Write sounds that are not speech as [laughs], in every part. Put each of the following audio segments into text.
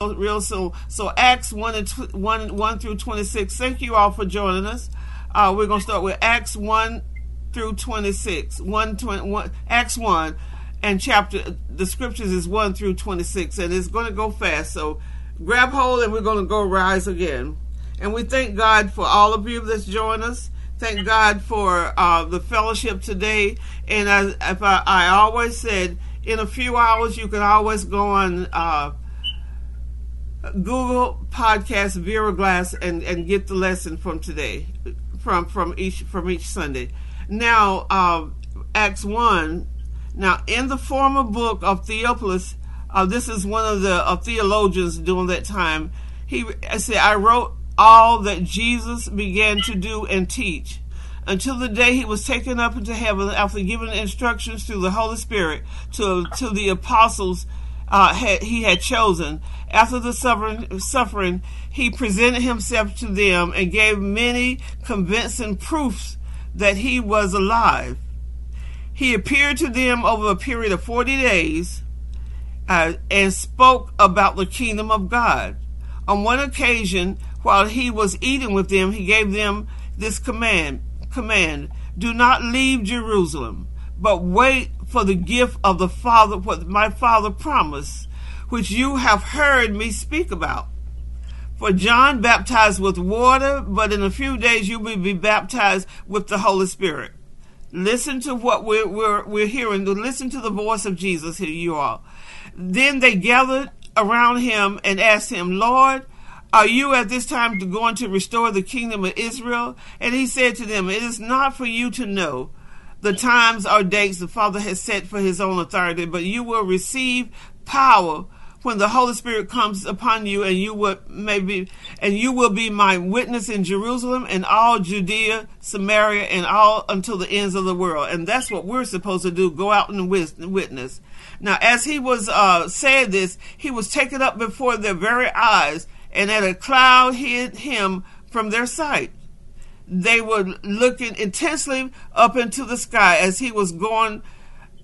real soon. So Acts 1 and tw- 1, 1 through 26. Thank you all for joining us. Uh, we're to start with Acts 1 through 26. 1, 20, 1, Acts 1 and chapter, the scriptures is 1 through 26. And it's to go fast. So grab hold and we're to go rise again. And we thank God for all of you that's joined us. Thank God for uh, the fellowship today. And as I, I, always said, in a few hours, you can always go on uh, Google Podcast Vera Glass and, and get the lesson from today, from from each from each Sunday. Now, uh, Acts one. Now, in the former book of Theophilus, uh, this is one of the uh, theologians during that time. He I said, I wrote all that Jesus began to do and teach until the day he was taken up into heaven after giving instructions through the Holy Spirit to to the apostles uh, had, he had chosen. After the suffering, suffering, he presented himself to them and gave many convincing proofs that he was alive. He appeared to them over a period of 40 days uh, and spoke about the kingdom of God. On one occasion, while he was eating with them, he gave them this command, command, do not leave Jerusalem, but wait for the gift of the Father, what my Father promised, which you have heard me speak about. For John baptized with water, but in a few days you will be baptized with the Holy Spirit. Listen to what we're, we're, we're hearing. Listen to the voice of Jesus here, you all. Then they gathered around him and asked him, Lord, are you at this time going to restore the kingdom of Israel? And he said to them, It is not for you to know the times or dates the Father has set for his own authority, but you will receive power when the Holy Spirit comes upon you and you will maybe and you will be my witness in Jerusalem and all Judea, Samaria, and all until the ends of the world. And that's what we're supposed to do, go out and witness. Now, as he was uh, said this, he was taken up before their very eyes, and that a cloud hid him from their sight they were looking intensely up into the sky as he was going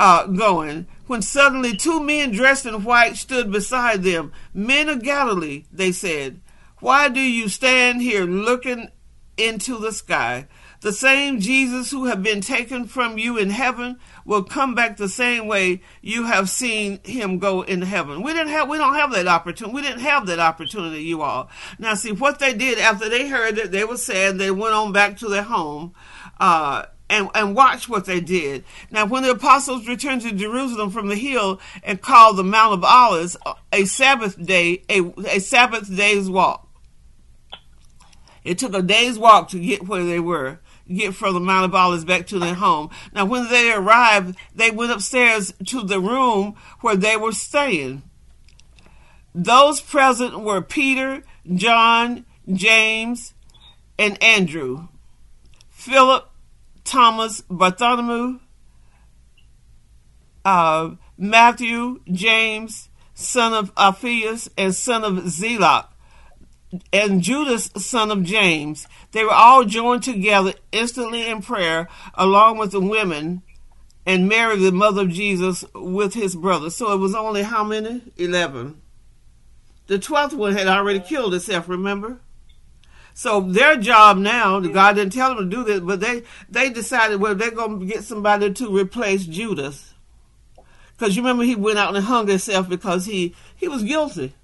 uh, going when suddenly two men dressed in white stood beside them. Men of galilee they said why do you stand here looking into the sky the same Jesus who have been taken from you in heaven will come back the same way you have seen him go in heaven. We didn't have we don't have that opportunity. We didn't have that opportunity, you all. Now see what they did after they heard that they were sad, they went on back to their home. Uh, and, and watch what they did. Now, when the apostles returned to Jerusalem from the hill and called the Mount of Olives a Sabbath day, a, a Sabbath day's walk. It took a day's walk to get where they were get from the Olives back to their home. Now, when they arrived, they went upstairs to the room where they were staying. Those present were Peter, John, James, and Andrew, Philip, Thomas, Bartholomew, uh, Matthew, James, son of Alphaeus, and son of Zealot, and Judas, son of James. They were all joined together instantly in prayer, along with the women, and Mary, the mother of Jesus, with his brothers. So it was only how many? Eleven. The twelfth one had already killed itself, remember? So their job now, God didn't tell them to do this, but they, they decided, well, they're going to get somebody to replace Judas. Because you remember he went out and hung himself because he, he was guilty.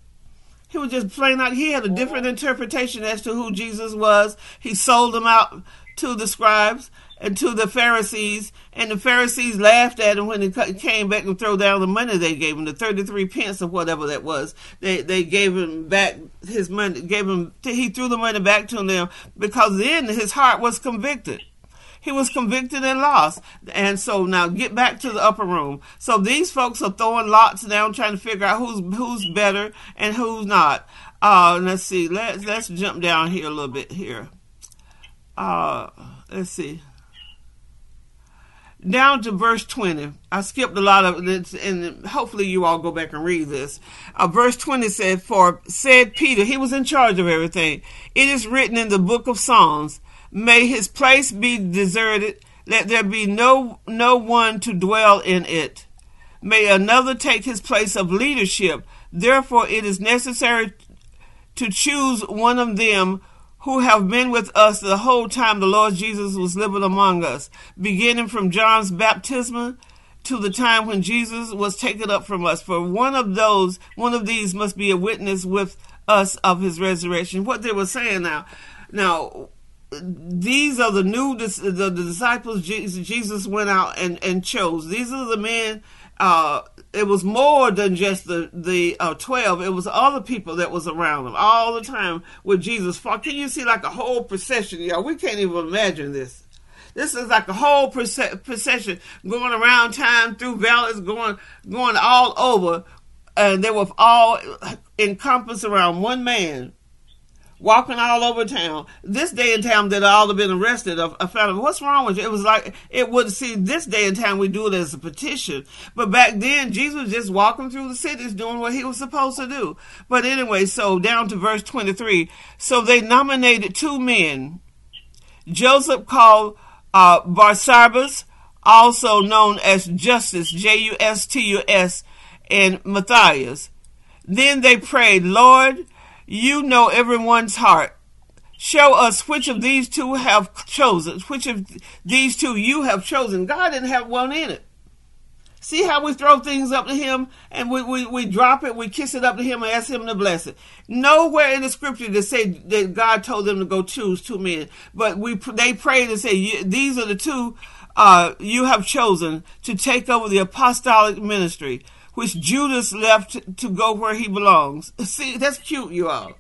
He was just plain out. He had a different interpretation as to who Jesus was. He sold them out to the scribes and to the Pharisees, and the Pharisees laughed at him when he came back and threw down the money they gave him, the thirty-three pence or whatever that was. They they gave him back his money, gave him. He threw the money back to them because then his heart was convicted. He was convicted and lost. And so now get back to the upper room. So these folks are throwing lots down, trying to figure out who's who's better and who's not. Uh, let's see. Let's let's jump down here a little bit here. Uh, let's see. Down to verse 20. I skipped a lot of it, and hopefully you all go back and read this. Uh, verse 20 said, For said Peter, he was in charge of everything. It is written in the book of Psalms, May his place be deserted. Let there be no, no one to dwell in it. May another take his place of leadership. Therefore, it is necessary to choose one of them who have been with us the whole time the Lord Jesus was living among us, beginning from John's baptism to the time when Jesus was taken up from us. For one of those, one of these must be a witness with us of his resurrection. What they were saying now, now, these are the new the, the disciples Jesus went out and, and chose. These are the men uh, it was more than just the the uh, twelve. It was other people that was around them all the time with Jesus. Can you see like a whole procession, y'all? We can't even imagine this. This is like a whole procession going around town through valleys, going going all over, and they were all encompassed around one man walking all over town. This day in town, they'd all have been arrested. I found what's wrong with you? It was like it would see this day in town we do it as a petition, but back then Jesus was just walking through the cities doing what he was supposed to do. But anyway, so down to verse twenty three. So they nominated two men, Joseph called uh, Barsabas, also known as Justus, J U S T U S, and Matthias. Then they prayed, Lord you know everyone's heart. Show us which of these two have chosen, which of these two you have chosen. God didn't have one in it. See how we throw things up to him and we, we, we drop it, we kiss it up to him and ask him to bless it. Nowhere in the scripture to say that God told them to go choose two men, but we they prayed and say these are the two uh, you have chosen to take over the apostolic ministry which Judas left to go where he belongs. See, that's cute, you all.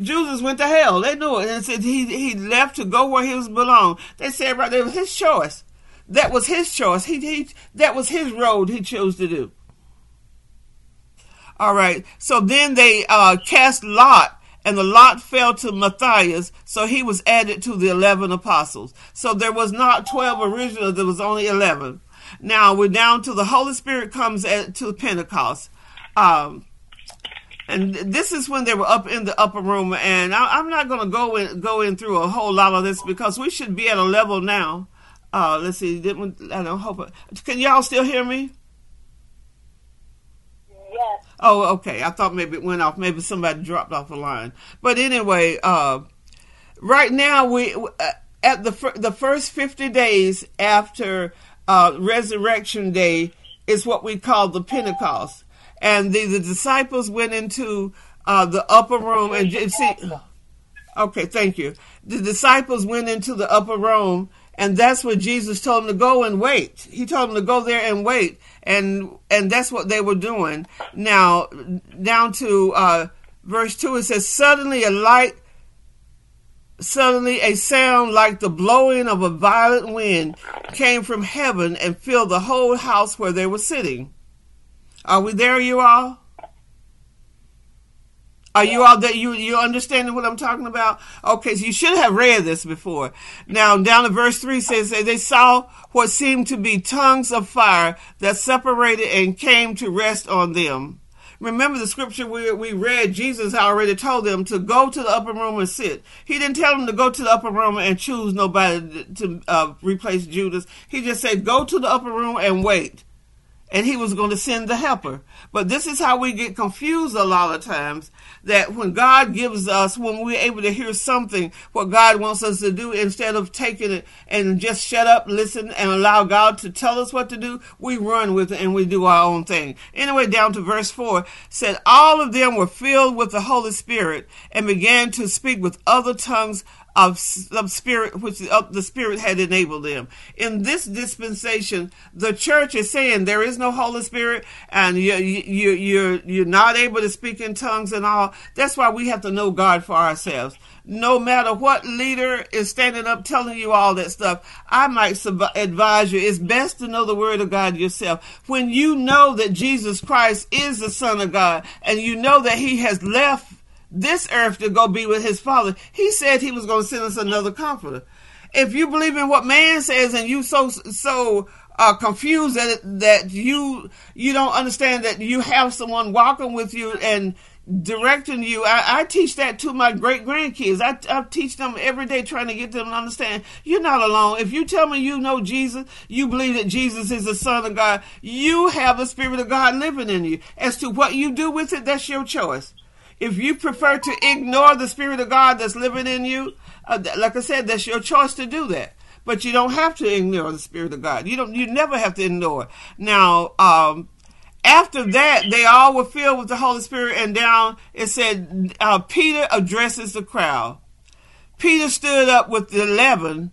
Judas went to hell. They knew it and said he he left to go where he was belong. They said right there was his choice. That was his choice. He, he that was his road he chose to do. All right. So then they uh, cast lot, and the lot fell to Matthias. So he was added to the eleven apostles. So there was not twelve original. There was only eleven. Now we're down to the Holy Spirit comes at, to Pentecost. Um, and this is when they were up in the upper room. And I, am not going to go in go in through a whole lot of this because we should be at a level now. Uh, let's see. Didn't I don't hope. Can y'all still hear me? Yes. Oh, okay. I thought maybe it went off. Maybe somebody dropped off the line. But anyway, uh, right now we uh, at the the first fifty days after uh, Resurrection Day is what we call the Pentecost. And the, the disciples went into uh, the upper room and see. Okay, thank you. The disciples went into the upper room, and that's what Jesus told them to go and wait. He told them to go there and wait, and and that's what they were doing. Now, down to uh, verse two, it says, "Suddenly a light Suddenly, a sound like the blowing of a violent wind came from heaven and filled the whole house where they were sitting. Are we there, you all? Are you all that you you understanding what I'm talking about? Okay, so you should have read this before. Now down to verse three says they saw what seemed to be tongues of fire that separated and came to rest on them. Remember the scripture we, we read, Jesus already told them to go to the upper room and sit. He didn't tell them to go to the upper room and choose nobody to uh, replace Judas. He just said, go to the upper room and wait and he was going to send the helper. But this is how we get confused a lot of times that when God gives us, when we're able to hear something, what God wants us to do, instead of taking it and just shut up, listen, and allow God to tell us what to do, we run with it and we do our own thing. Anyway, down to verse 4 said, All of them were filled with the Holy Spirit and began to speak with other tongues of, of spirit, which the spirit had enabled them. In this dispensation, the church is saying there is no Holy Spirit, and you you you're you're not able to speak in tongues and all. That's why we have to know God for ourselves. No matter what leader is standing up telling you all that stuff, I might advise you it's best to know the Word of God yourself. When you know that Jesus Christ is the Son of God, and you know that He has left this earth to go be with his father. He said he was going to send us another comforter. If you believe in what man says and you so so uh, confused that that you you don't understand that you have someone walking with you and directing you. I, I teach that to my great grandkids. I, I teach them every day, trying to get them to understand you're not alone. If you tell me you know Jesus, you believe that Jesus is the Son of God, you have the Spirit of God living in you. As to what you do with it, that's your choice. If you prefer to ignore the Spirit of God that's living in you, uh, like I said, that's your choice to do that. But you don't have to ignore the Spirit of God. You don't. You never have to ignore. It. Now, um, after that, they all were filled with the Holy Spirit, and down it said, uh, Peter addresses the crowd. Peter stood up with the eleven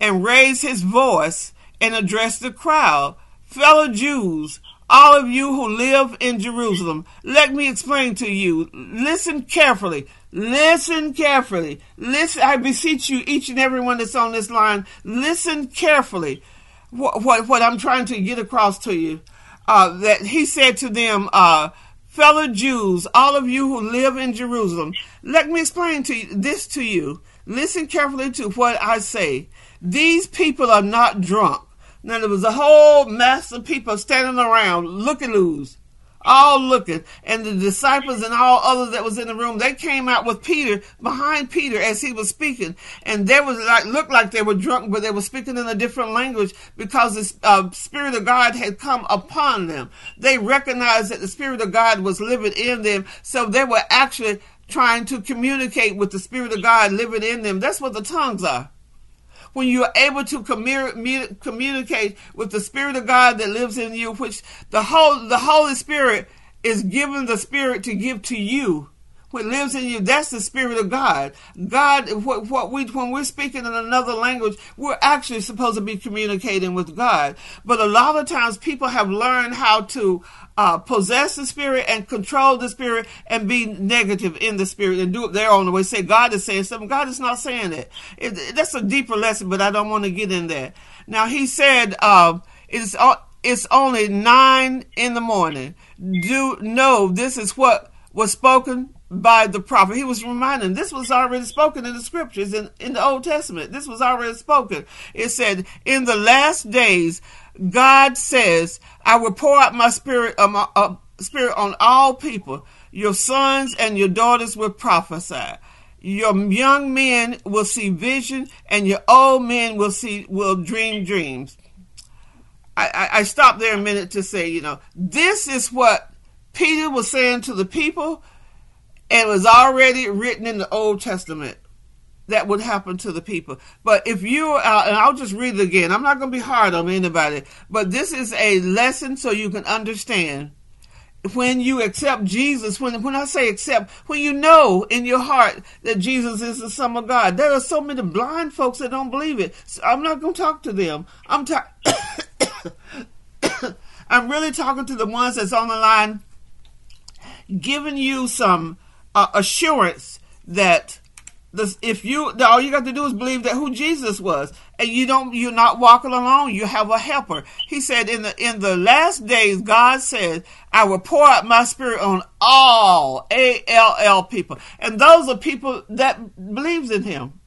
and raised his voice and addressed the crowd. Fellow Jews, all of you who live in Jerusalem, let me explain to you. Listen carefully. Listen carefully. Listen, I beseech you, each and every one that's on this line, listen carefully. What, what, what I'm trying to get across to you uh, that he said to them, uh, fellow Jews, all of you who live in Jerusalem, let me explain to you, this to you. Listen carefully to what I say. These people are not drunk. Now there was a whole mass of people standing around looking loose all looking. And the disciples and all others that was in the room, they came out with Peter behind Peter as he was speaking. And they was like, looked like they were drunk, but they were speaking in a different language because the uh, Spirit of God had come upon them. They recognized that the Spirit of God was living in them. So they were actually trying to communicate with the Spirit of God living in them. That's what the tongues are when you're able to communicate with the Spirit of God that lives in you, which the whole the Holy Spirit is given the Spirit to give to you what lives in you, that's the Spirit of God. God, what, what we, when we're speaking in another language, we're actually supposed to be communicating with God. But a lot of times people have learned how to uh, possess the Spirit and control the Spirit and be negative in the Spirit and do it their own way. Say God is saying something. God is not saying it. it that's a deeper lesson, but I don't want to get in there. Now, he said, uh, it's, uh, it's only nine in the morning. Do know this is what was spoken by the prophet. He was reminding this was already spoken in the scriptures in, in the Old Testament. This was already spoken. It said, In the last days, God says, I will pour out my spirit, uh, my, uh, spirit on all people. Your sons and your daughters will prophesy. Your young men will see vision, and your old men will see will dream dreams. I, I, I stopped there a minute to say, you know, this is what Peter was saying to the people and was already written in the Old Testament that would happen to the people. But if you, uh, and I'll just read it again, I'm not going to be hard on anybody, but this is a lesson so you can understand. When you accept Jesus, when when I say accept, when you know in your heart that Jesus is the Son of God, there are so many blind folks that don't believe it. So I'm not going to talk to them. I'm ta- [coughs] I'm really talking to the ones that's on the line, giving you some uh, assurance that this, if you all you got to do is believe that who Jesus was, and you don't you're not walking alone. You have a helper. He said in the in the last days, God said, "I will pour out my spirit on all A L L people," and those are people that believes in Him.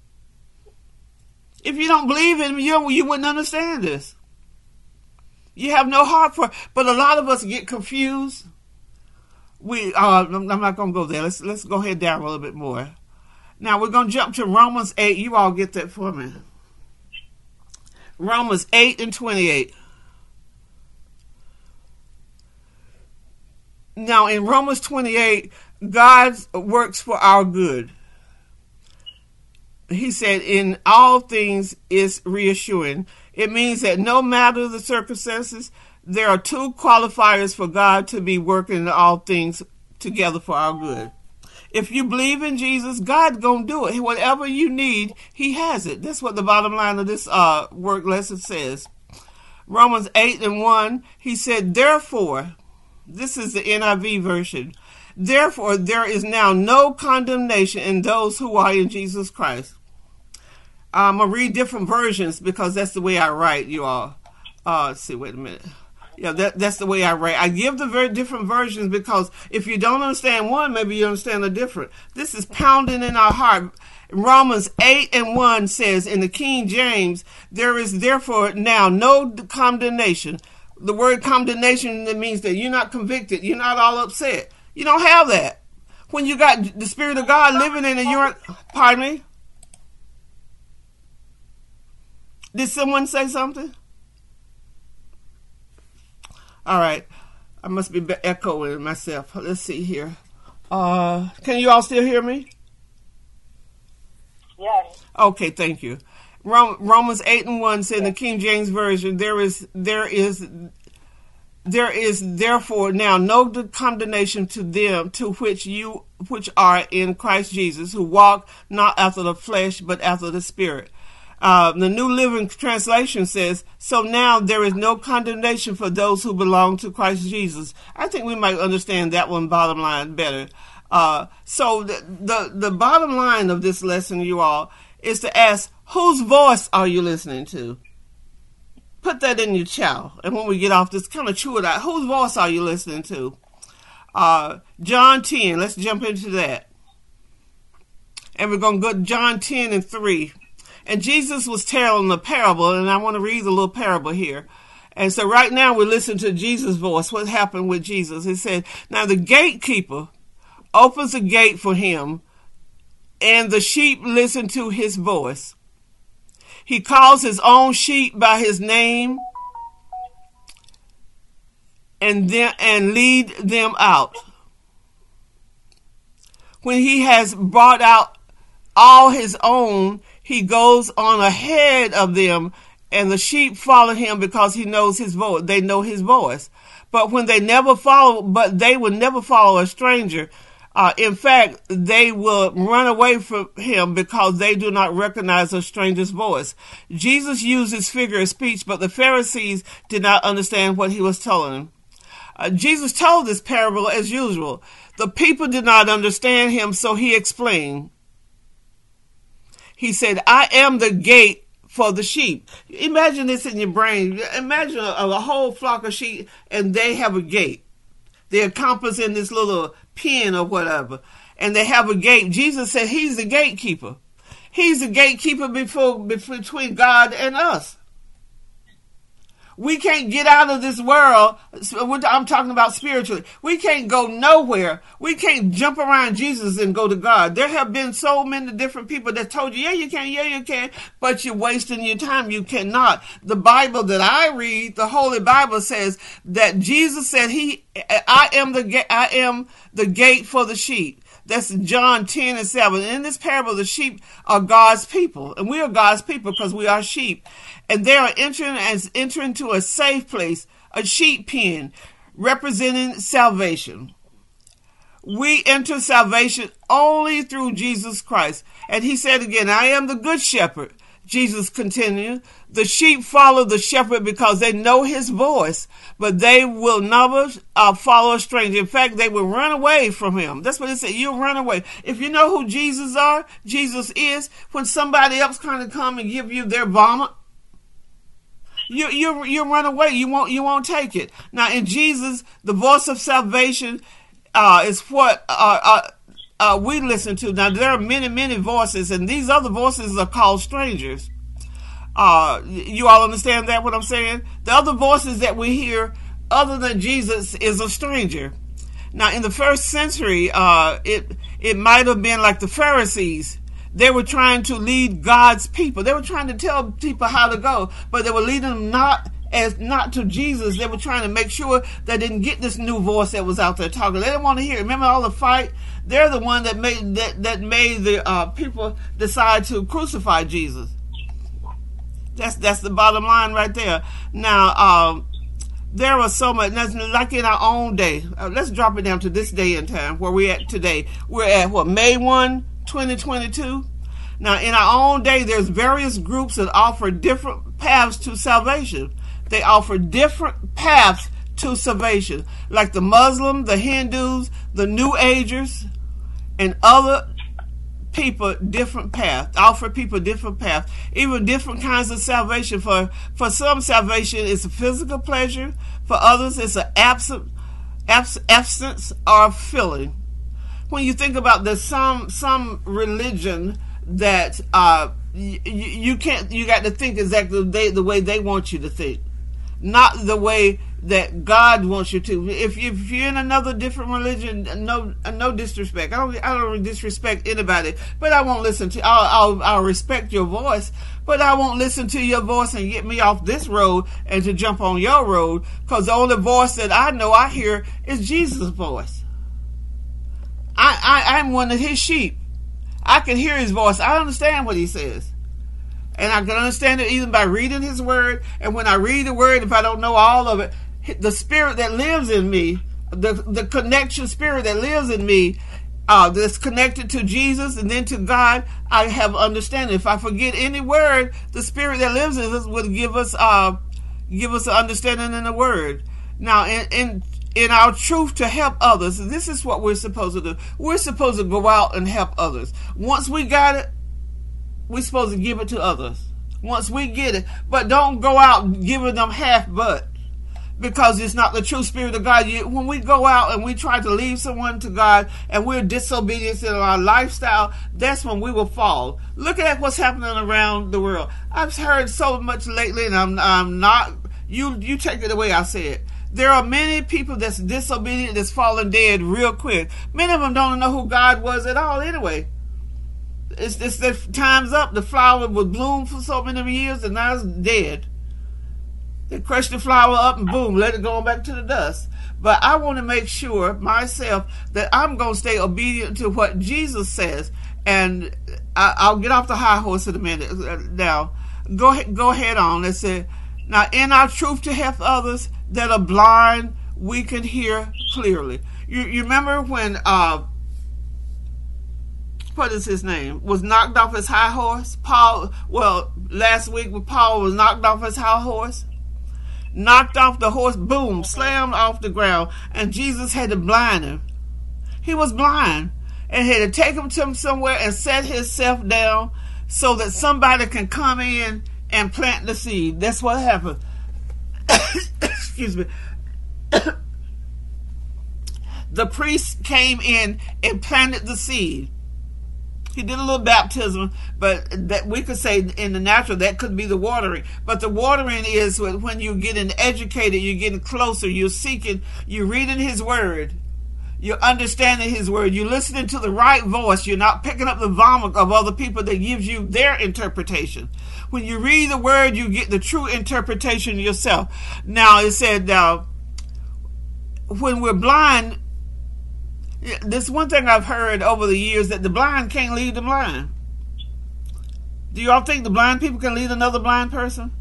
If you don't believe in Him, you you wouldn't understand this. You have no heart for. But a lot of us get confused we uh, I'm not going to go there. Let's let's go ahead down a little bit more. Now we're going to jump to Romans 8. You all get that for me. Romans 8 and 28. Now in Romans 28, God works for our good. He said, in all things is reassuring. It means that no matter the circumstances, there are two qualifiers for God to be working all things together for our good. If you believe in Jesus, God's gonna do it. Whatever you need, He has it. That's what the bottom line of this uh, work lesson says. Romans 8 and 1, he said, Therefore, this is the NIV version. Therefore, there is now no condemnation in those who are in Jesus Christ. I'm to read different versions because that's the way I write, you all. Uh, let's see, wait a minute. Yeah, that, that's the way I write. I give the very different versions because if you don't understand one, maybe you understand a different. This is pounding in our heart. Romans 8 and 1 says in the King James, there is therefore now no condemnation. The word condemnation that means that you're not convicted, you're not all upset. You don't have that. when you got the Spirit of God living in you're, pardon me? Did someone say something? All right. I must be echoing myself. Let's see here. Uh, can you all still hear me? Yes. Okay, thank you. Romans eight and one said in the King James version, there is there is there is therefore now no condemnation to them to which you which are in Christ Jesus, who walk not after the flesh but after the Spirit. Uh, the New Living Translation says, "So now there is no condemnation for those who belong to Christ Jesus." I think we might understand that one bottom line better. Uh, so the, the the bottom line of this lesson, you all, is to ask, whose voice are you listening to? Put that in your chow, and when we get off this, kind of chew it out. Whose voice are you listening to? Uh, John ten. Let's jump into that, and we're gonna go John ten and three. And Jesus was telling a parable, and I want to read the little parable here. And so right now we listen to Jesus' voice. What happened with Jesus? He said, Now the gatekeeper opens a gate for him, and the sheep listen to his voice. He calls his own sheep by his name and then and lead them out. When he has brought out all his own, he goes on ahead of them, and the sheep follow him because he knows his voice. They know his voice. But when they never follow, but they will never follow a stranger. Uh, in fact, they will run away from him because they do not recognize a stranger's voice. Jesus used this figure of speech, but the Pharisees did not understand what he was telling them. Uh, Jesus told this parable as usual. The people did not understand him, so he explained. He said, I am the gate for the sheep. Imagine this in your brain. Imagine a, a whole flock of sheep and they have a gate. They're compassed in this little pen or whatever. And they have a gate. Jesus said he's the gatekeeper. He's the gatekeeper before, between God and us. We can't get out of this world. I'm talking about spiritually. We can't go nowhere. We can't jump around Jesus and go to God. There have been so many different people that told you, yeah, you can, yeah, you can, but you're wasting your time. You cannot. The Bible that I read, the Holy Bible says that Jesus said he, I am the, I am the gate for the sheep. That's John 10 and 7. In this parable, the sheep are God's people, and we are God's people because we are sheep. And they are entering as entering to a safe place, a sheep pen, representing salvation. We enter salvation only through Jesus Christ. And he said again, I am the good shepherd. Jesus continued, the sheep follow the shepherd because they know his voice, but they will never uh, follow a stranger. In fact, they will run away from him. That's what it said. You'll run away. If you know who Jesus are, Jesus is, when somebody else kind of come and give you their vomit, you you you run away. You won't you won't take it. Now in Jesus, the voice of salvation uh, is what uh, uh, uh, we listen to. Now, there are many, many voices, and these other voices are called strangers. Uh, you all understand that, what I'm saying? The other voices that we hear, other than Jesus, is a stranger. Now, in the first century, uh, it, it might have been like the Pharisees. They were trying to lead God's people. They were trying to tell people how to go, but they were leading them not as not to Jesus. They were trying to make sure they didn't get this new voice that was out there talking. They didn't want to hear. Remember all the fight? They're the one that made that that made the uh, people decide to crucify Jesus. That's that's the bottom line right there. Now, um, there was so much. Like in our own day. Uh, let's drop it down to this day and time where we're at today. We're at what May 1, 2022. Now, in our own day, there's various groups that offer different paths to salvation. They offer different paths to salvation, like the Muslim, the Hindus, the New Agers, and other people different paths. Offer people different paths, even different kinds of salvation. For for some, salvation is a physical pleasure. For others, it's an absent, abs, absence or feeling. When you think about there's some some religion that uh, you, you can't you got to think exactly the, the way they want you to think not the way that God wants you to. If, you, if you're in another different religion, no no disrespect. I don't I don't disrespect anybody, but I won't listen to. I'll I'll, I'll respect your voice, but I won't listen to your voice and get me off this road and to jump on your road because the only voice that I know I hear is Jesus' voice. I, I I'm one of His sheep. I can hear His voice. I understand what He says and I can understand it even by reading His Word. And when I read the Word, if I don't know all of it, the spirit that lives in me, the the connection spirit that lives in me, uh, that's connected to Jesus and then to God, I have understanding. If I forget any word, the spirit that lives in us will give us uh give us an understanding in the word. Now in, in in our truth to help others, this is what we're supposed to do. We're supposed to go out and help others. Once we got it, we're supposed to give it to others. Once we get it, but don't go out giving them half but because it's not the true spirit of God. You, when we go out and we try to lead someone to God and we're disobedient in our lifestyle, that's when we will fall. Look at what's happening around the world. I've heard so much lately, and I'm, I'm not. You you take it away. I say it. There are many people that's disobedient, that's fallen dead real quick. Many of them don't know who God was at all. Anyway, it's, it's the time's up. The flower would bloom for so many years, and now it's dead. They crush the flower up and boom, let it go back to the dust. But I want to make sure myself that I'm going to stay obedient to what Jesus says. And I, will get off the high horse in a minute. Uh, now, go go ahead on. Let's say, now in our truth to help others that are blind, we can hear clearly. You, you remember when uh, what is his name was knocked off his high horse? Paul. Well, last week when Paul was knocked off his high horse knocked off the horse, boom, slammed off the ground, and Jesus had to blind him. He was blind and had to take him to him somewhere and set himself down so that somebody can come in and plant the seed. That's what happened. [coughs] Excuse me. the priest came in and planted the seed. He did a little baptism, but that we could say in the natural that could be the watering. But the watering is when you're getting educated, you're getting closer, you're seeking, you're reading His Word, you're understanding His Word, you're listening to the right voice. You're not picking up the vomit of other people that gives you their interpretation. When you read the Word, you get the true interpretation yourself. Now it said, uh, when we're blind, this one thing I've heard over the years that the blind can't lead the blind. Do y'all think the blind people can lead another blind person?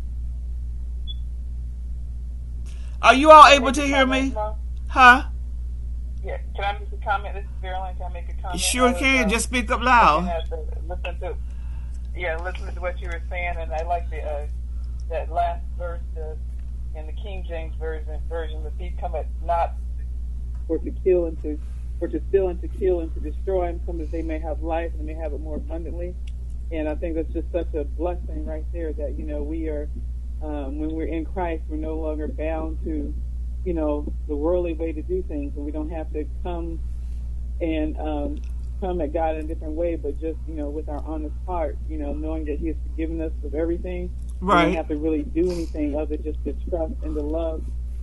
Are you all able to hear me? Huh? Yeah. Can I make a comment? This is Marilyn. Can I make a comment? Sure can. Just speak up loud. Listen to, yeah, listen to what you were saying, and I like the uh, that last verse uh, in the King James version. Version the thief cometh not for to kill and to for to steal and to kill and to destroy and come that they may have life and may have it more abundantly. And I think that's just such a blessing right there that, you know, we are, um, when we're in Christ, we're no longer bound to, you know, the worldly way to do things. And we don't have to come and um, come at God in a different way, but just, you know, with our honest heart, you know, knowing that He has forgiven us of everything. Right. We don't have to really do anything other just to trust and to love,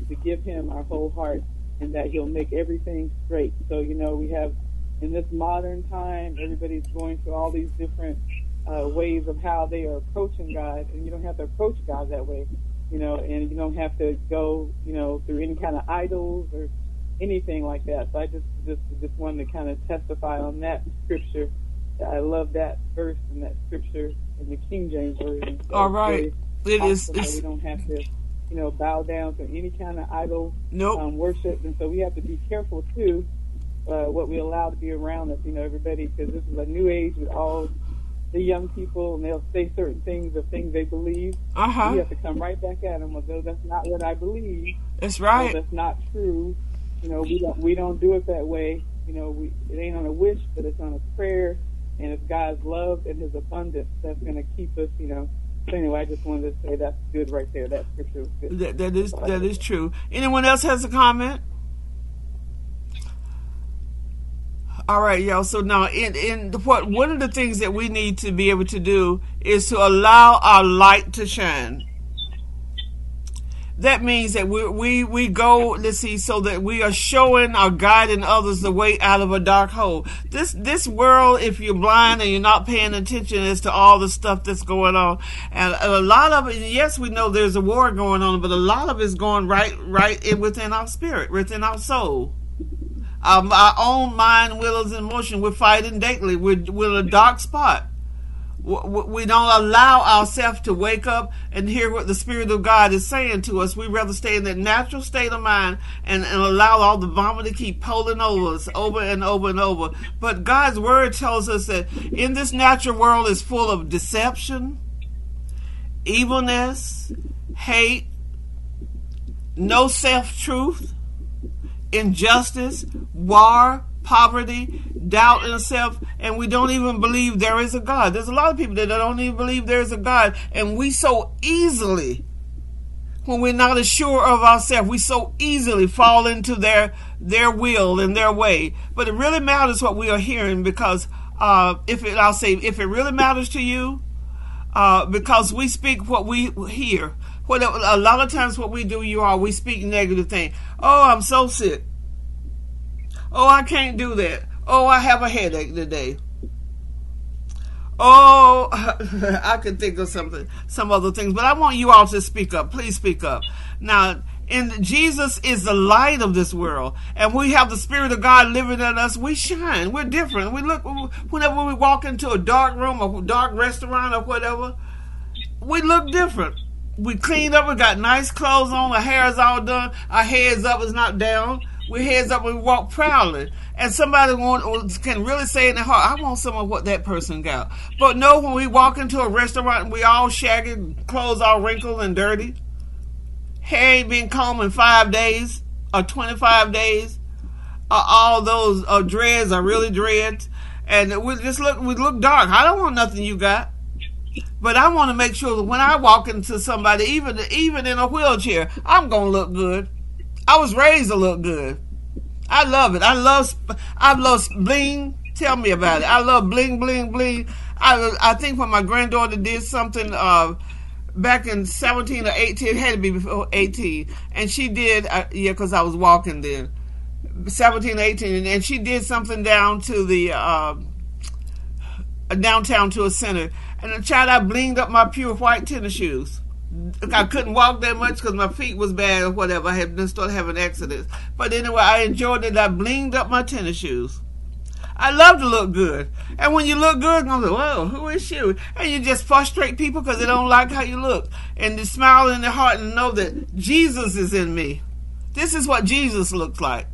to give Him our whole heart and that he'll make everything straight. So, you know, we have in this modern time, everybody's going through all these different uh, ways of how they are approaching God, and you don't have to approach God that way, you know, and you don't have to go, you know, through any kind of idols or anything like that. So I just just just wanted to kind of testify on that scripture. I love that verse and that scripture in the King James version. So all right, it is. We don't have to you know, bow down to any kind of idol nope. um, worship. And so we have to be careful too uh, what we allow to be around us. You know, everybody because this is a new age with all the young people, and they'll say certain things of things they believe. Uh-huh. We have to come right back at them. Although that's not what I believe. That's right. that's not true. You know, we don't we don't do it that way. You know, we it ain't on a wish, but it's on a prayer, and it's God's love and His abundance that's going to keep us. You know, so anyway, I just wanted to say that's good right there. That scripture was good. That, that is that is true. Anyone else has a comment? All right, y'all. So now, in in what one of the things that we need to be able to do is to allow our light to shine. that means that we, we, we go, let's see, so that we are showing or guiding others the way out of a dark hole. This, this world, if you're blind and you're not paying attention as to all the stuff that's going on, and a lot of it, yes, we know there's a war going on, but a lot of it's going right, right in within our spirit, within our soul. Um, our own mind, will, and emotion, we're fighting daily. We're, we're a dark spot we don't allow ourselves to wake up and hear what the Spirit of God is saying to us. We rather stay in that natural state of mind and, and allow all the vomit to keep pulling over us over and over and over. But God's Word tells us that in this natural world is full of deception, evilness, hate, no self truth, injustice, war, poverty, doubt in self, and we don't even believe there is a God. There's a lot of people that don't even believe there is a God, and we so easily, when we're not as sure of ourselves, we so easily fall into their their will and their way. But it really matters what we are hearing because uh, if it, I'll say, if it really matters to you, uh, because we speak what we hear. What a lot of times what we do, you all we speak negative things. Oh, I'm so sick. Oh, I can't do that. Oh, I have a headache today. Oh, [laughs] I could think of something, some other things, but I want you all to speak up. Please speak up. Now, and Jesus is the light of this world, and we have the Spirit of God living in us. We shine. We're different. We look whenever we walk into a dark room, a dark restaurant, or whatever. We look different. We cleaned up. We got nice clothes on. Our hair is all done. Our heads up is not down we heads up we walk proudly. And somebody want, can really say in their heart, I want some of what that person got. But no, when we walk into a restaurant and we all shaggy, clothes all wrinkled and dirty, hair ain't been combed in five days or 25 days, uh, all those uh, dreads are really dreads. And we just look, we look dark. I don't want nothing you got. But I want to make sure that when I walk into somebody, even even in a wheelchair, I'm gonna look good. I was raised to look good. I love it. I love I love bling. Tell me about it. I love bling bling bling. I I think when my granddaughter did something uh, back in 17 or 18, it had to be before 18, and she did uh, yeah because I was walking then. 17 18 and she did something down to the uh, downtown to a center and the child I blinged up my pure white tennis shoes I couldn't walk that much because my feet was bad or whatever. I had started having accidents. But anyway, I enjoyed it. I blinged up my tennis shoes. I love to look good. And when you look good, I'm like, whoa, who is she? And you just frustrate people because they don't like how you look. And they smile in their heart and know that Jesus is in me. This is what Jesus looks like.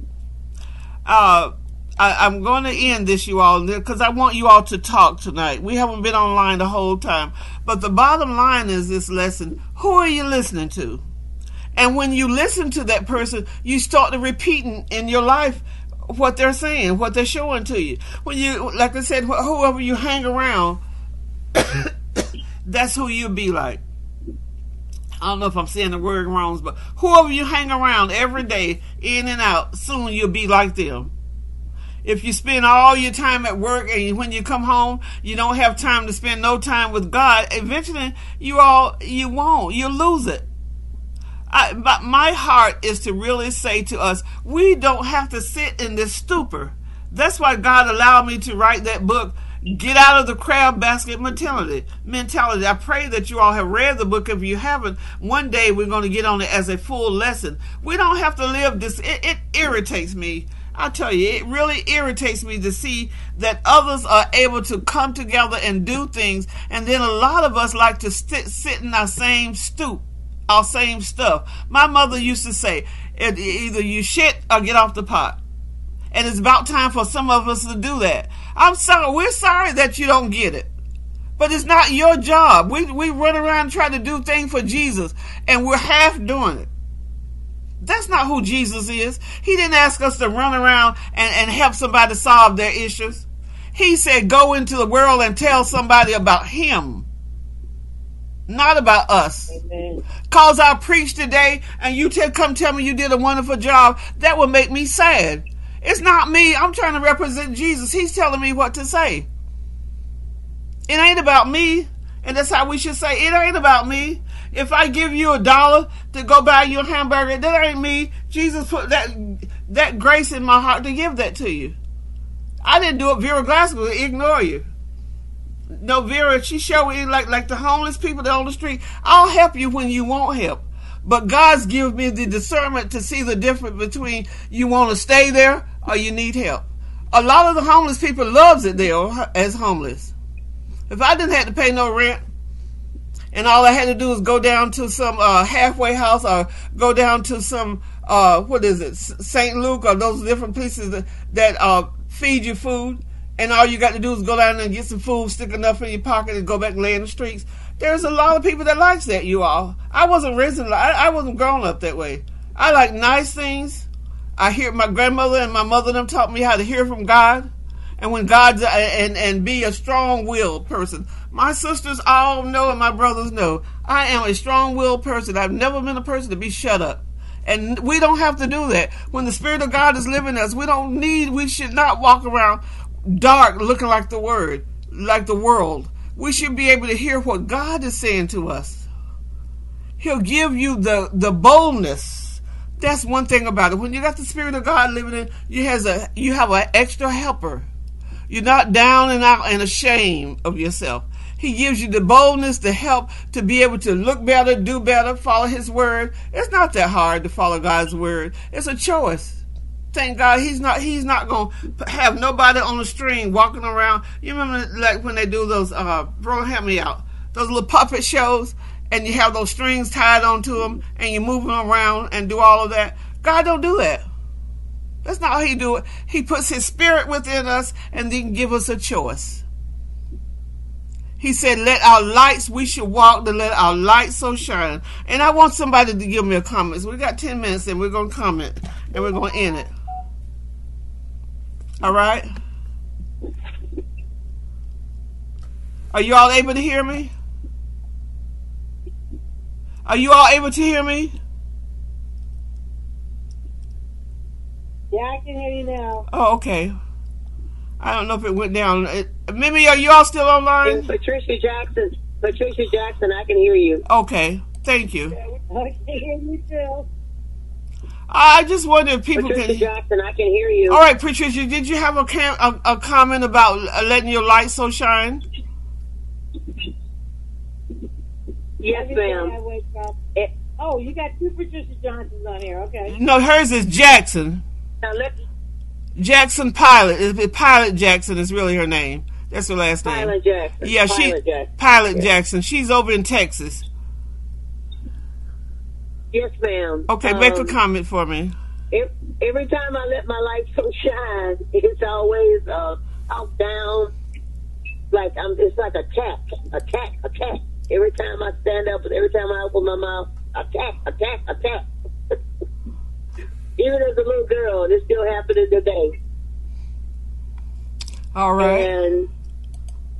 Uh, I, am going to end this, you all, because I want you all to talk tonight. We haven't been online the whole time. But the bottom line is this lesson who are you listening to? And when you listen to that person, you start to repeating in your life what they're saying, what they're showing to you. When you, like I said, whoever you hang around, [coughs] that's who you'll be like. I don't know if I'm saying the word wrong, but whoever you hang around every day, in and out, soon you'll be like them. If you spend all your time at work and when you come home, you don't have time to spend no time with God, eventually you all, you won't. You'll lose it. I, but my heart is to really say to us, we don't have to sit in this stupor. That's why God allowed me to write that book, Get Out of the Crab Basket Mentality. Mentality. I pray that you all have read the book. If you haven't, one day we're going to get on it as a full lesson. We don't have to live this. It, it irritates me I tell you, it really irritates me to see that others are able to come together and do things, and then a lot of us like to sit, sit in our same stoop, our same stuff. My mother used to say, either you shit or get off the pot. And it's about time for some of us to do that. I'm sorry, we're sorry that you don't get it. But it's not your job. We, we run around trying to do things for Jesus, and we're half doing it. That's not who Jesus is. He didn't ask us to run around and, and help somebody solve their issues. He said, go into the world and tell somebody about Him, not about us. Amen. Cause I preach today and you tell, come tell me you did a wonderful job, that would make me sad. It's not me. I'm trying to represent Jesus. He's telling me what to say. It ain't about me. And that's how we should say it ain't about me. If I give you a dollar to go buy you a hamburger, that ain't me. Jesus put that that grace in my heart to give that to you. I didn't do it. Vera Glasgow ignore you. No, Vera, she showed me like like the homeless people that on the street. I'll help you when you want help. But God's given me the discernment to see the difference between you want to stay there or you need help. A lot of the homeless people loves it there as homeless. If I didn't have to pay no rent, and all I had to do was go down to some uh, halfway house or go down to some uh, what is it, St. Luke or those different places that, that uh, feed you food, and all you got to do is go down there and get some food, stick enough in your pocket, and go back and lay in the streets. There's a lot of people that likes that. You all, I wasn't raised, I, I wasn't grown up that way. I like nice things. I hear my grandmother and my mother them taught me how to hear from God, and when God's uh, and and be a strong-willed person. My sisters all know and my brothers know I am a strong-willed person. I've never been a person to be shut up. And we don't have to do that. When the Spirit of God is living in us, we don't need, we should not walk around dark looking like the word, like the world. We should be able to hear what God is saying to us. He'll give you the, the boldness. That's one thing about it. When you got the Spirit of God living in you, has a you have an extra helper. You're not down and out and ashamed of yourself. He gives you the boldness, the help to be able to look better, do better, follow His word. It's not that hard to follow God's word. It's a choice. Thank God He's not He's not gonna have nobody on the string walking around. You remember like when they do those uh, bro, help me out. Those little puppet shows, and you have those strings tied onto them, and you move them around and do all of that. God don't do that. That's not how He do it. He puts His Spirit within us, and then give us a choice. He said, Let our lights, we should walk to let our light so shine. And I want somebody to give me a comment. We got 10 minutes and we're going to comment and we're going to end it. All right? Are you all able to hear me? Are you all able to hear me? Yeah, I can hear you now. Oh, okay. I don't know if it went down. Uh, Mimi, are you all still online? Patricia Jackson. Patricia Jackson, I can hear you. Okay, thank you. I can hear you too. I just wonder if people Patricia can. Jackson, I can hear you. All right, Patricia, did you have a, cam- a, a comment about uh, letting your light so shine? Yes, ma'am. I wake up. It, Oh, you got two Patricia Johnsons on here. Okay. No, hers is Jackson. Now let Jackson Pilot. Pilot Jackson is really her name. That's her last name. Pilot Jackson. Yeah, she Pilot Jackson. Pilot Yeah. Jackson. She's over in Texas. Yes, ma'am. Okay, make a Um, comment for me. ev- Every time I let my light [laughs] so shine, it's always uh, out down. Like I'm, it's like attack, attack, attack. Every time I stand up, every time I open my mouth, attack, attack, attack. Even as a little girl, and this still happening today. All right. And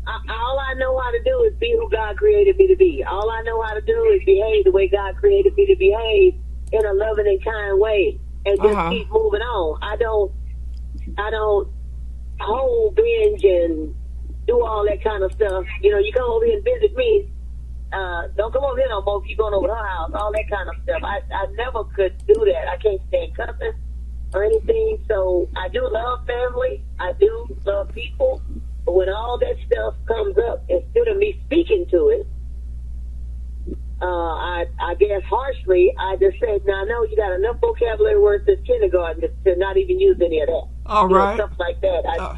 I, all I know how to do is be who God created me to be. All I know how to do is behave the way God created me to behave in a loving and kind way, and just Uh-huh. keep moving on. I don't, I don't hold binge and do all that kind of stuff. You know, you come over here and visit me. Uh, don't come over here no more you're going over to her house. All that kind of stuff. I, I never could do that. I can't stand cussing or anything. So I do love family. I do love people. But when all that stuff comes up, instead of me speaking to it, uh, I, I guess harshly, I just said, now I know you got enough vocabulary words since kindergarten to, to not even use any of that. All You know, stuff like that. I, Uh,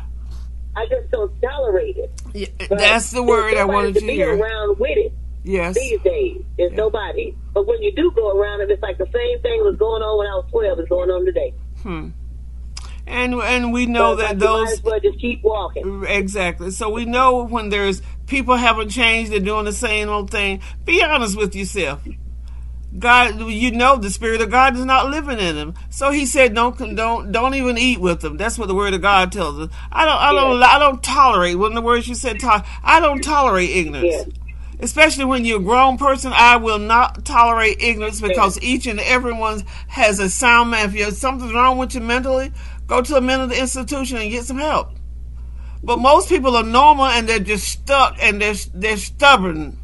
I just don't tolerate it. yeah, that's the word I wanted to to be hear. around with it Yes. these days. There's Yeah. nobody. But when you do go around it, it's like the same thing was going on when I was 12 is going on today. Hmm. And and we know So that like you might those as well just keep walking. Exactly. So we know when there's people haven't changed, they're doing the same old thing. Be honest with yourself. God, you know the spirit of God is not living in them. So He said, don't don't don't even eat with them. That's what the Word of God tells us. I don't I don't I don't tolerate. When the words you said, to- I don't tolerate ignorance. Yes. Especially when you're a grown person, I will not tolerate ignorance because each and everyone has a sound mind. If you- something's wrong with you mentally, go to a mental institution and get some help. But most people are normal and they're just stuck and they're they're stubborn.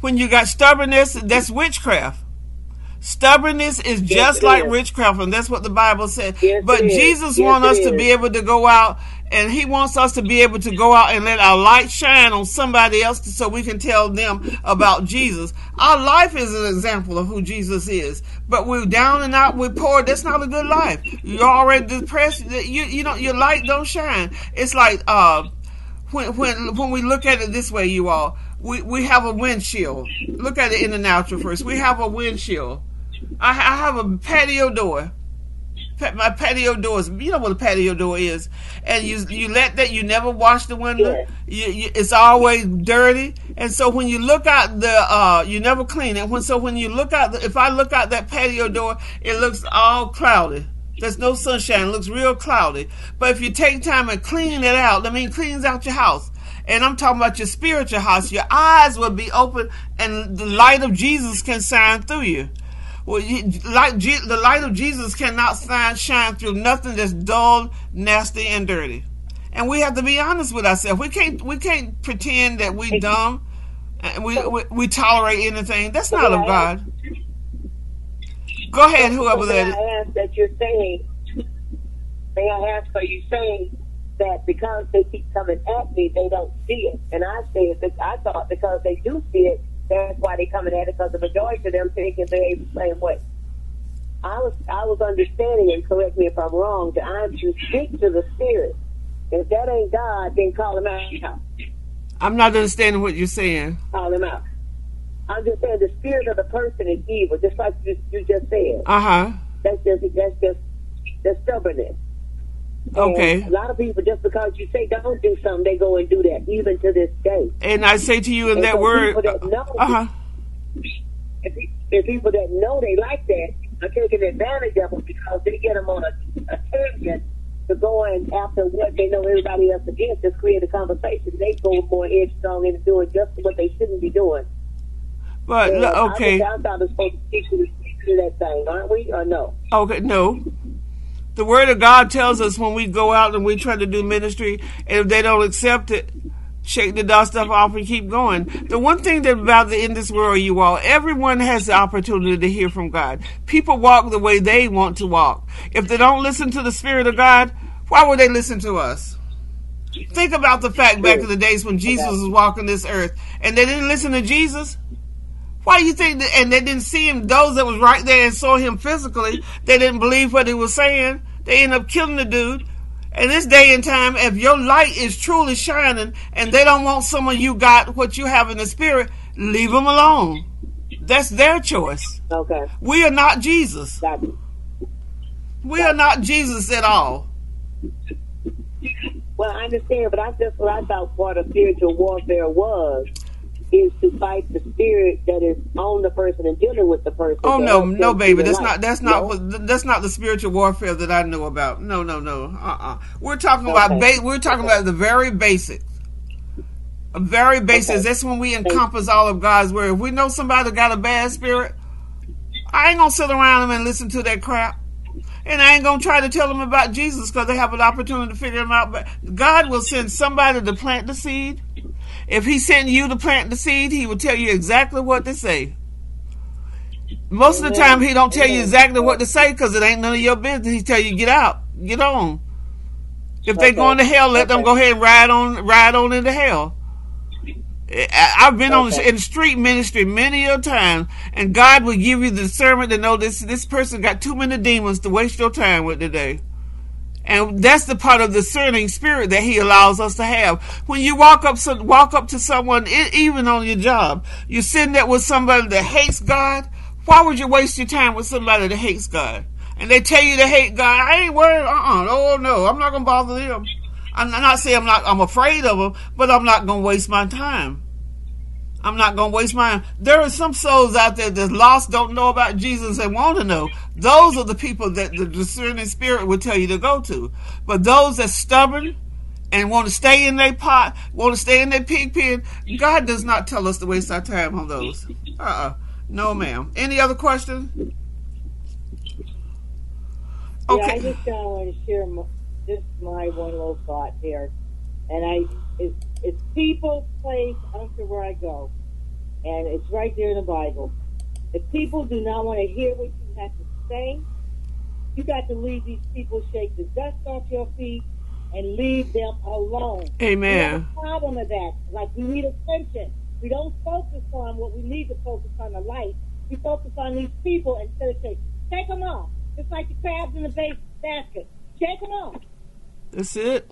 When you got stubbornness, that's witchcraft. Stubbornness is just it like is. witchcraft, and that's what the Bible said. Yes, but. Jesus Yes, wants us to be able to go out, and He wants us to be able to go out and let our light shine on somebody else, so we can tell them about Jesus. Our life is an example of who Jesus is. But we're down and out, we're poor. That's not a good life. You're already depressed. You you know your light don't shine. It's like uh when when when we look at it this way, you all, we we have a windshield. Look at it in the natural first. We have a windshield. I, I have a patio door. My patio door is, you know what a patio door is, and you you let that you never wash the window. You, you, it's always dirty, and so when you look out the, uh, you never clean it. When so when you look out, the, if I look out that patio door, it looks all cloudy. There's no sunshine. It looks real cloudy. But if you take time and clean it out, I mean, cleans out your house. And I'm talking about your spiritual house. Your eyes will be open, and the light of Jesus can shine through you. Well, you, light, Je- the light of Jesus cannot shine, shine through nothing that's dull, nasty, and dirty. And we have to be honest with ourselves. We can't we can't pretend that we dumb and we we, we tolerate anything. That's not of God. Go ahead, whoever that may. I ask that you're saying, may I ask, are you saying that because they keep coming at me, they don't see it? And I said, that I thought because they do see it, that's why they're coming at it, because the majority of them thinking they the same way. I was I was understanding, and correct me if I'm wrong, that I'm to speak to the spirit. If that ain't God, then call him out. I'm not understanding what you're saying. Call him out. I'm just saying the spirit of the person is evil, just like you, you just said. Uh huh. That's just that's just that's stubbornness. And Okay. a lot of people, just because you say don't do something, they go and do that, even to this day. And I say to you in And that so word. people that know- Uh huh. If, people that know they like that are taking advantage of them because they get them on a, a tangent to going after what they know everybody else against, just create a conversation. They go more headstrong into doing just what they shouldn't be doing. But And I okay. I thought it was supposed to to, speak to that thing, aren't we? Or no? Okay, no. The word of God tells us when we go out and we try to do ministry, and if they don't accept it, shake the dust off and keep going. The one thing that about the in this world, you all, everyone has the opportunity to hear from God. People walk the way they want to walk. If they don't listen to the Spirit of God, why would they listen to us? Think about the fact back in the days when Jesus was walking this earth, and they didn't listen to Jesus. Why do you think that, and they didn't see him, those that was right there and saw him physically, they didn't believe what he was saying. They ended up killing the dude. And this day and time, if your light is truly shining and they don't want someone you got what you have in the spirit, leave them alone. That's their choice. Okay, We are not Jesus. We are not Jesus at all. Well, I understand, but that's just what I thought part of spiritual warfare was, is to fight the spirit that is on the person and dealing with the person. Oh no, no, baby. That's their not. That's not. No? That's not the spiritual warfare that I know about. No, no, no. Uh, uh We're talking about. Ba- we're talking about the very basics. A very basics. Okay. That's when we encompass all of God's word. If we know somebody got a bad spirit, I ain't gonna sit around them and listen to that crap. And I ain't gonna try to tell them about Jesus because they have an opportunity to figure him out. But God will send somebody to plant the seed. If He sent you to plant the seed, He will tell you exactly what to say. Most of the time, He don't tell you exactly what to say because it ain't none of your business. He tell you get out, get on. If they Okay. going to hell, let them go ahead and ride on, ride on into hell. I- I've been on the, in street ministry many a time, and God will give you the discernment to know this this person got too many demons to waste your time with today. And that's the part of the discerning spirit that He allows us to have. When you walk up, walk up to someone, even on your job, you're sitting there with somebody that hates God. Why would you waste your time with somebody that hates God? And they tell you they hate God. I ain't worried. Uh uh Oh no, I'm not gonna bother them. I'm not saying I'm not. I'm afraid of them, but I'm not gonna waste my time. I'm not going to waste mine. There are some souls out there that's lost, don't know about Jesus, and want to know. Those are the people that the discerning spirit will tell you to go to. But those that stubborn and want to stay in their pot, want to stay in their pig pen, God does not tell us to waste our time on those. Uh-uh. No, ma'am. Any other questions? Yeah, I just kind of want to share my, just my one little thought here, and I it's it's people, place. I don't care where I go. and it's right there in the Bible. If people do not want to hear what you have to say, you got to leave these people, shake the dust off your feet, and leave them alone. Amen. We problem with that. Like we need attention. We don't focus on what we need to focus on the light. We focus on these people instead of saying, take them off. It's like the crabs in the base basket. Shake them off. That's it.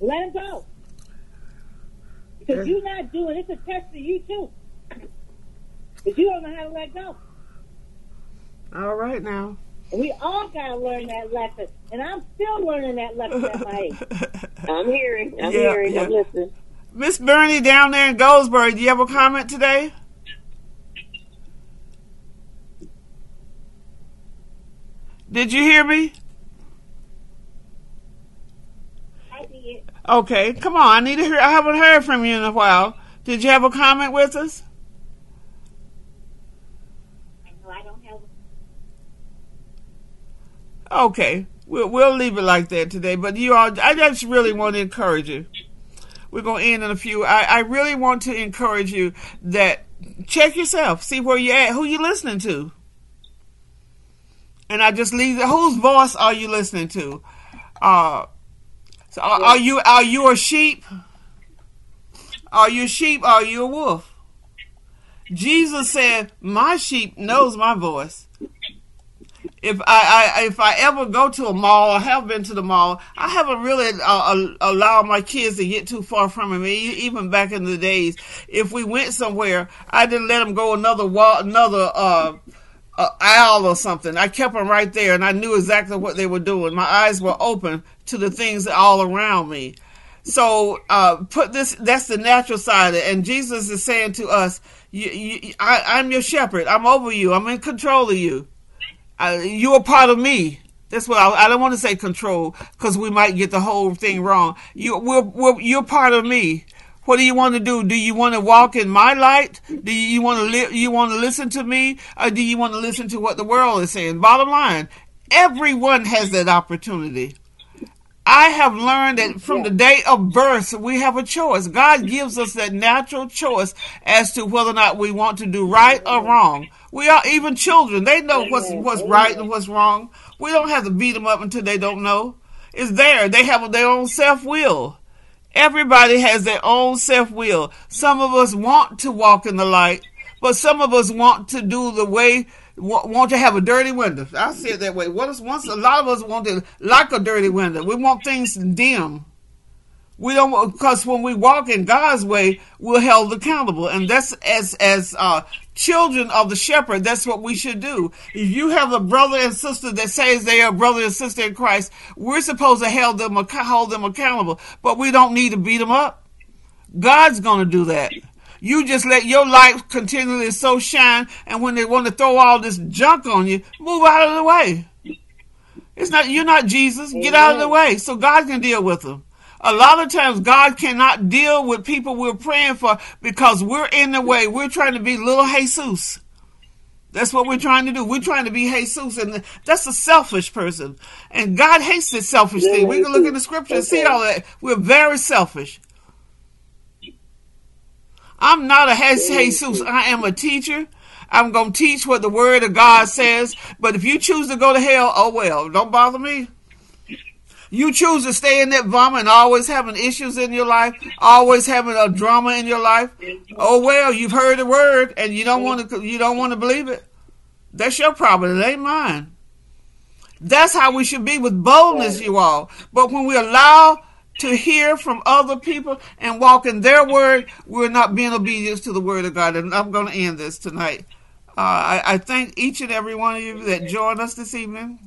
Let them go. Because you're not doing it's a test for you too. Because you don't know how to let go. All right now. We all got to learn that lesson. And I'm still learning that lesson at my age. I'm hearing. I'm Yeah, hearing. yeah. I'm listening. Miss Bernie down there in Goldsboro, do you have a comment today? Did you hear me? I did. Okay, come on. I need to hear. I haven't heard from you in a while. Did you have a comment with us? I know I don't have Okay, we'll we'll leave it like that today. But you all, I just really want to encourage you. We're gonna end in a few. I, I really want to encourage you that check yourself, see where you're at, who you listening to, and I just leave. Whose voice are you listening to? Uh, so are, are you are you a sheep? Are you a sheep? Are you a wolf? Jesus said, "My sheep knows my voice." if I, I if I ever go to a mall, I have been to the mall. I haven't really uh, allowed my kids to get too far from me. Even back in the days, if we went somewhere, I didn't let them go another wall, another uh, uh, aisle or something. I kept them right there, and I knew exactly what they were doing. My eyes were open to the things all around me. So uh, put this. That's the natural side, and Jesus is saying to us, you, you, I, "I'm your shepherd. I'm over you. I'm in control of you." Uh, you're part of me. That's what I, I don't want to say control because we might get the whole thing wrong. You, we're, we're, you're part of me. What do you want to do? Do you want to walk in my light? Do you, want to li- you want to listen to me, or do you want to listen to what the world is saying? Bottom line, everyone has that opportunity. I have learned that from the day of birth, we have a choice. God gives us that natural choice as to whether or not we want to do right or wrong. We are even children. They know what's what's right and what's wrong. We don't have to beat them up until they don't know. It's there. They have their own self will. Everybody has their own self will. Some of us want to walk in the light, but some of us want to do the way want to have a dirty window. I see it that way. What is once a lot of us want to like a dirty window. We want things dim. We don't because when we walk in God's way, we're held accountable, and that's as as uh, children of the shepherd. That's what we should do. If you have a brother and sister that says they are brother and sister in Christ, we're supposed to hold them hold them accountable, but we don't need to beat them up. God's going to do that. You just let your light continually so shine, and when they want to throw all this junk on you, move out of the way. It's not you're not Jesus. Get out of the way so God can deal with them. A lot of times God cannot deal with people we're praying for because we're in the way. We're trying to be little Jesus. That's what we're trying to do. We're trying to be Jesus, and that's a selfish person. And God hates this selfish thing. We can look in the scripture and see all that. We're very selfish. I'm not a Jesus. I am a teacher. I'm going to teach what the word of God says. But if you choose to go to hell, oh well, don't bother me. You choose to stay in that vomit and always having issues in your life, always having a drama in your life. Oh well, you've heard the word and you don't want to you don't want to believe it. That's your problem. It ain't mine. That's how we should be with boldness, you all. But when we allow to hear from other people and walk in their word, we're not being obedient to the word of God. And I'm going to end this tonight. Uh, I, I thank each and every one of you that joined us this evening.